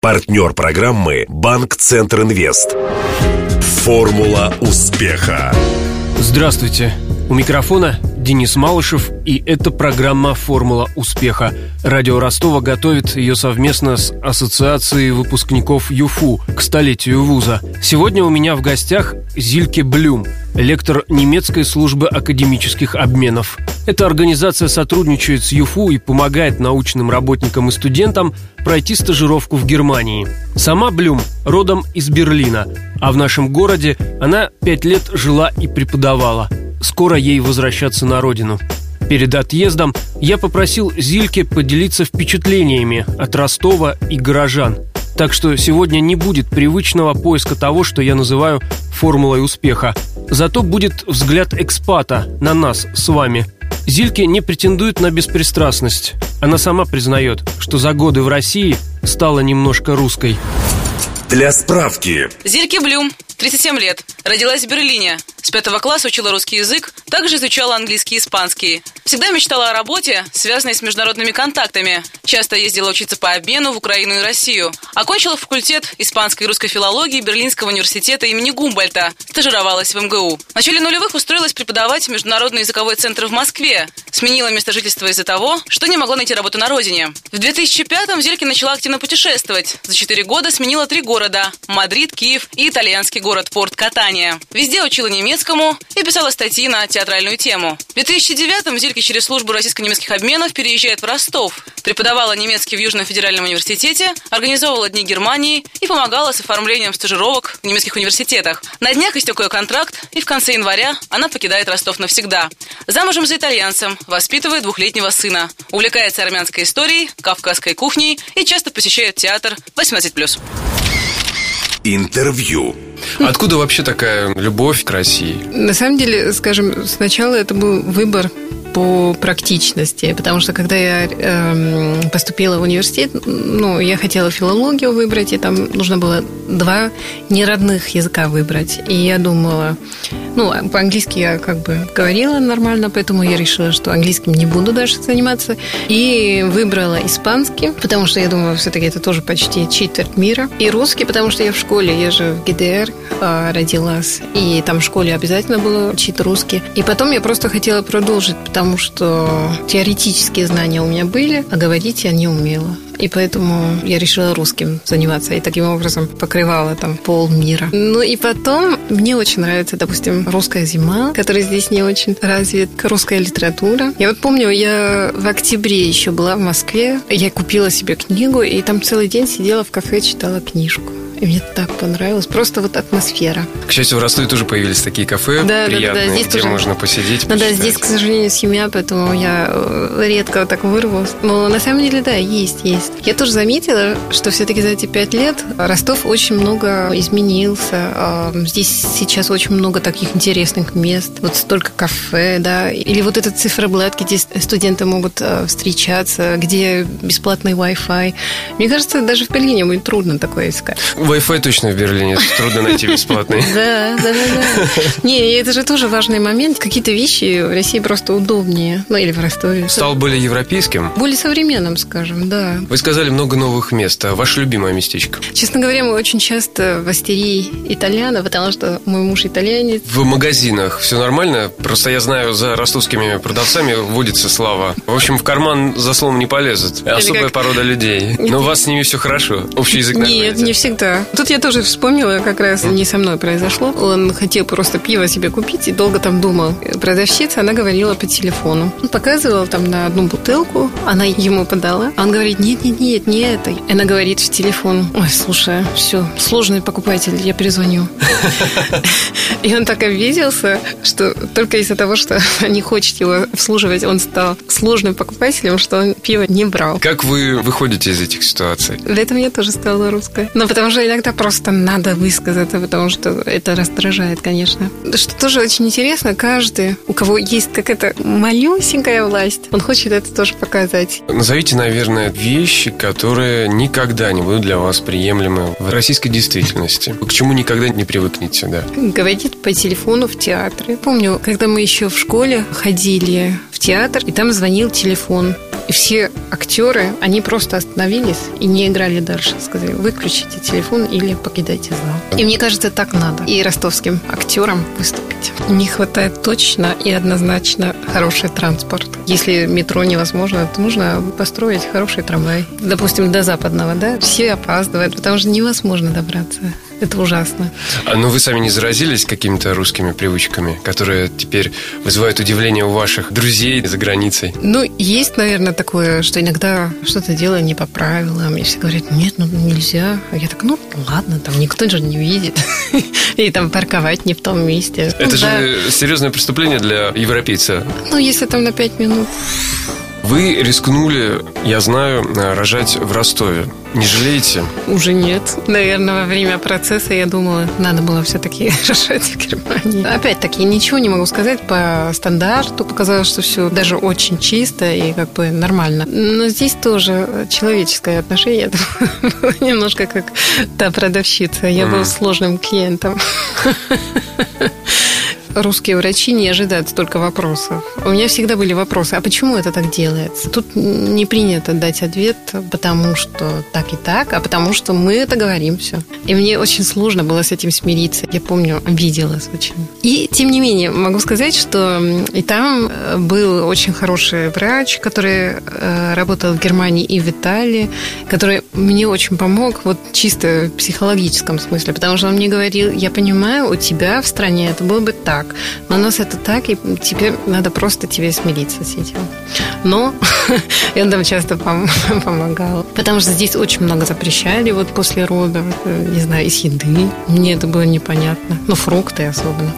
Партнер программы «Банк Центр Инвест». Формула успеха. Здравствуйте. У микрофона Денис Малышев, и это программа «Формула успеха». Радио Ростова готовит ее совместно с Ассоциацией выпускников ЮФУ к столетию вуза. Сегодня у меня в гостях Зильке Блюм, лектор немецкой службы академических обменов. Эта организация сотрудничает с ЮФУ и помогает научным работникам и студентам пройти стажировку в Германии. Сама Блюм родом из Берлина, а в нашем городе она пять лет жила и преподавала. Скоро ей возвращаться на родину. Перед отъездом я попросил Зильке поделиться впечатлениями от Ростова и горожан. Так что сегодня не будет привычного поиска того, что я называю формулой успеха. Зато будет взгляд экспата на нас с вами. Зильке не претендует на беспристрастность. Она сама признает, что за годы в России стала немножко русской. Для справки. Зильке Блюм, 37 лет. Родилась в Берлине. С пятого класса учила русский язык, также изучала английский и испанский. Всегда мечтала о работе, связанной с международными контактами. Часто ездила учиться по обмену в Украину и Россию. Окончила факультет испанской и русской филологии Берлинского университета имени Гумбольдта. Стажировалась в МГУ. В начале нулевых устроилась преподавать в Международный языковой центр в Москве. Сменила место жительства из-за того, что не могла найти работу на родине. В 2005-м Зильке начала активно путешествовать. За 4 года сменила три города – Мадрид, Киев и итальянский город Порт Катания. Везде учила немецкому и писала статьи на театральную тему. В 2009-м Зельки через службу российско-немецких обменов переезжает в Ростов. Преподавала немецкий в Южном федеральном университете, организовывала Дни Германии и помогала с оформлением стажировок в немецких университетах. На днях истек ее контракт, и в конце января она покидает Ростов навсегда. Замужем за итальянцем, воспитывает двухлетнего сына. Увлекается армянской историей, кавказской кухней и часто посещает театр 18+. Интервью. Откуда вообще такая любовь к России? На самом деле, скажем, сначала это был выбор по практичности, потому что когда я э, поступила в университет, ну, я хотела филологию выбрать, и там нужно было два неродных языка выбрать. И я думала, ну, по-английски я как бы говорила нормально, поэтому я решила, что английским не буду дальше заниматься. И выбрала испанский, потому что я думала, все-таки это тоже почти четверть мира. И русский, потому что я в школе, я же в ГДР э, родилась, и там в школе обязательно было учить русский. И потом я просто хотела продолжить, потому что теоретические знания у меня были, а говорить я не умела. И поэтому я решила русским заниматься. И таким образом покрывала там пол мира. Ну и потом мне очень нравится, допустим, русская зима, которая здесь не очень развит, русская литература. Я вот помню, я в октябре еще была в Москве. Я купила себе книгу, и там целый день сидела в кафе, читала книжку. И мне так понравилось. Просто вот атмосфера. К счастью, в Ростове тоже появились такие кафе да, приятные, да, да, здесь где тоже... можно посидеть, Ну да, здесь, к сожалению, семья, поэтому я э, редко так вырвалась. Но на самом деле, да, есть, есть. Я тоже заметила, что все-таки за эти пять лет Ростов очень много изменился. Здесь сейчас очень много таких интересных мест. Вот столько кафе, да. Или вот этот цифроблат, где студенты могут э, встречаться, где бесплатный Wi-Fi. Мне кажется, даже в Берлине будет трудно такое искать. Wi-Fi точно в Берлине трудно найти бесплатный. Да, да, да. Не, это же тоже важный момент. Какие-то вещи в России просто удобнее. Ну, или в Ростове. Стал более европейским? Более современным, скажем, да. Вы сказали много новых мест. А ваше любимое местечко? Честно говоря, мы очень часто в астерии итальяна, потому что мой муж итальянец. В магазинах все нормально? Просто я знаю, за ростовскими продавцами водится слава. В общем, в карман за словом не полезут. Особая порода людей. Но у вас с ними все хорошо. Общий язык Нет, не всегда. Тут я тоже вспомнила, как раз не со мной произошло. Он хотел просто пиво себе купить и долго там думал. Продавщица, она говорила по телефону. Он показывал там на одну бутылку, она ему подала. А он говорит, нет, нет, нет, не этой. Она говорит в телефон, ой, слушай, все, сложный покупатель, я перезвоню. И он так обиделся, что только из-за того, что не хочет его обслуживать, он стал сложным покупателем, что он пиво не брал. Как вы выходите из этих ситуаций? В этом я тоже стала русской. Но потому что иногда просто надо высказаться, потому что это раздражает, конечно. Что тоже очень интересно, каждый, у кого есть какая-то малюсенькая власть, он хочет это тоже показать. Назовите, наверное, вещи, которые никогда не будут для вас приемлемы в российской действительности. К чему никогда не привыкнете, да? Говорить по телефону в театре. Помню, когда мы еще в школе ходили в театр, и там звонил телефон. И все актеры, они просто остановились и не играли дальше. Сказали, выключите телефон или покидайте зал. И мне кажется, так надо. И ростовским актерам выступить. Не хватает точно и однозначно хороший транспорт. Если метро невозможно, то нужно построить хороший трамвай. Допустим, до западного, да? Все опаздывают, потому что невозможно добраться. Это ужасно. А ну вы сами не заразились какими-то русскими привычками, которые теперь вызывают удивление у ваших друзей за границей? Ну, есть, наверное, такое, что иногда что-то делаю не по правилам, и все говорят, нет, ну нельзя. А я так, ну ладно, там никто же не видит. И там парковать не в том месте. Это же серьезное преступление для европейца. Ну, если там на пять минут. Вы рискнули, я знаю, рожать в Ростове. Не жалеете? Уже нет. Наверное, во время процесса я думала, надо было все-таки рожать в Германии. Опять-таки, ничего не могу сказать по стандарту. Показалось, что все даже очень чисто и как бы нормально. Но здесь тоже человеческое отношение немножко как та продавщица. Я был сложным клиентом. Русские врачи не ожидают столько вопросов. У меня всегда были вопросы, а почему это так делается? Тут не принято дать ответ, потому что так и так, а потому что мы это говорим все. И мне очень сложно было с этим смириться. Я помню, обиделась очень. И, тем не менее, могу сказать, что и там э, был очень хороший врач, который э, работал в Германии и в Италии, который мне очень помог вот чисто в психологическом смысле, потому что он мне говорил, я понимаю, у тебя в стране это было бы так, но у нас это так, и тебе надо просто тебе смириться с этим. Но он там часто пом- помогал. Потому что здесь очень много запрещали вот после родов, э, не знаю, из еды. Мне это было непонятно. Ну, фрукты особенно.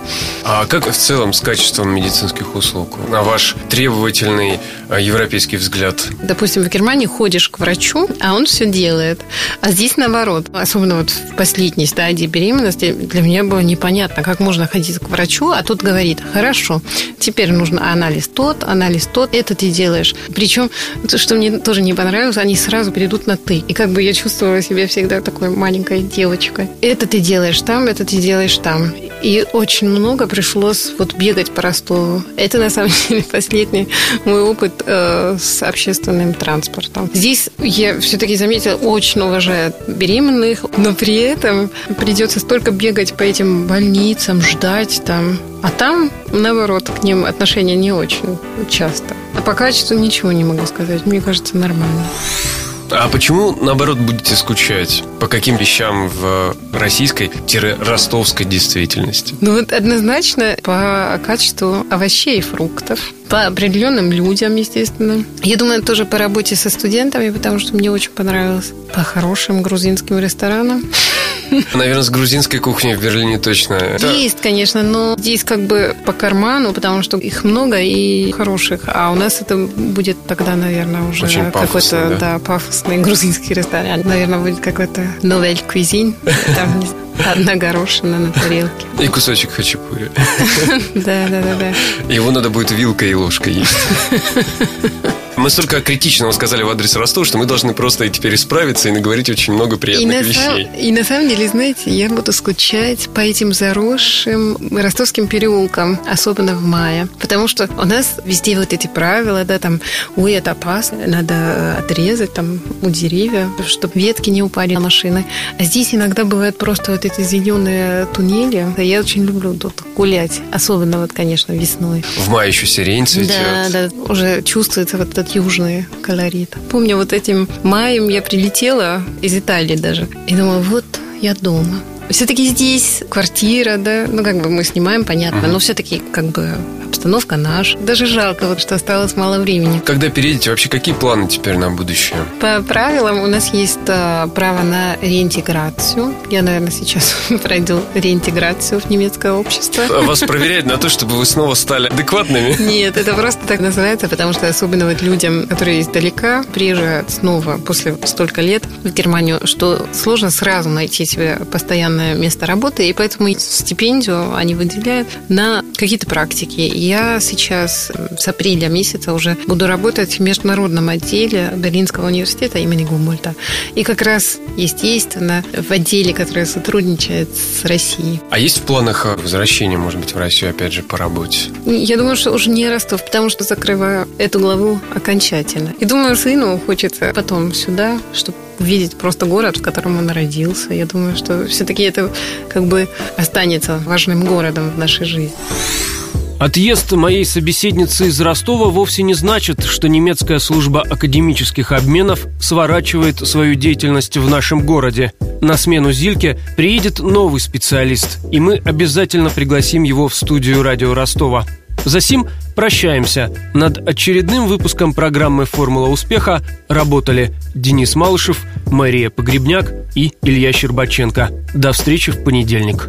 А как в целом с качеством медицинских услуг? На ваш требовательный э, европейский взгляд? Допустим, в Германии ходишь к врачу, а он все делает. А здесь наоборот. Особенно вот в последней стадии беременности для меня было непонятно, как можно ходить к врачу, а тут говорит, хорошо, теперь нужно анализ тот, анализ тот, это ты делаешь. Причем, что мне тоже не понравилось, они сразу перейдут на ты. И как бы я чувствовала себя всегда такой маленькой девочкой. Это ты делаешь там, это ты делаешь там. И очень много пришлось вот бегать по Ростову. Это на самом деле последний мой опыт э, с общественным транспортом. Здесь я все-таки заметила, очень уважают беременных, но при этом придется столько бегать по этим больницам, ждать там. А там, наоборот, к ним отношения не очень часто. А по качеству ничего не могу сказать. Мне кажется, нормально. А почему, наоборот, будете скучать? По каким вещам в российской-ростовской действительности? Ну вот однозначно по качеству овощей и фруктов, по определенным людям, естественно. Я думаю, тоже по работе со студентами, потому что мне очень понравилось. По хорошим грузинским ресторанам. Наверное, с грузинской кухней в Берлине точно. Есть, конечно, но здесь как бы по карману, потому что их много и хороших. А у нас это будет тогда, наверное, уже какой-то да? да, пафосный грузинский ресторан. Наверное, будет какой-то новель кузин. Там одна горошина на тарелке. И кусочек хачапури. Да, да, да, да. Его надо будет вилкой и ложкой есть. Мы столько критичного сказали в адрес Ростова, что мы должны просто и теперь исправиться и наговорить очень много И приятных сам- вещей. и на самом деле, знаете, я буду скучать по этим заросшим ростовским переулкам, особенно в мае. Потому что у нас везде вот эти правила, да, там, ой, это опасно, надо э, отрезать там у деревьев, чтобы ветки не упали на машины. А здесь иногда бывают просто вот эти зеленые туннели. Я очень люблю тут гулять, особенно вот, конечно, весной. В мае еще сирень цветет. Да, да, уже чувствуется вот этот южный колорит. Помню, вот этим маем я прилетела из Италии даже. И думаю, вот я дома. Все-таки здесь квартира, да, ну как бы мы снимаем, понятно, но все-таки как бы обстановка наша. Даже жалко, вот что осталось мало времени. Когда переедете, вообще какие планы теперь на будущее? По правилам у нас есть э, право на реинтеграцию. Я, наверное, сейчас пройду реинтеграцию в немецкое общество. Вас проверяют на то, чтобы вы снова стали адекватными? Нет, это просто так называется, потому что особенно вот людям, которые издалека приезжают снова после столько лет в Германию, что сложно сразу найти себе постоянное место работы, и поэтому стипендию они выделяют на какие-то практики. Я сейчас с апреля месяца уже буду работать в международном отделе Берлинского университета имени Гумбольта. И как раз, естественно, в отделе, который сотрудничает с Россией. А есть в планах возвращения, может быть, в Россию, опять же, по работе? Я думаю, что уже не Ростов, потому что закрываю эту главу окончательно. И думаю, сыну хочется потом сюда, чтобы увидеть просто город, в котором он родился. Я думаю, что все-таки это как бы останется важным городом в нашей жизни. Отъезд моей собеседницы из Ростова вовсе не значит, что немецкая служба академических обменов сворачивает свою деятельность в нашем городе. На смену Зильке приедет новый специалист, и мы обязательно пригласим его в студию радио Ростова. Засим прощаемся. Над очередным выпуском программы «Формула успеха» работали Денис Малышев, Мария Погребняк и Илья Щербаченко. До встречи в понедельник.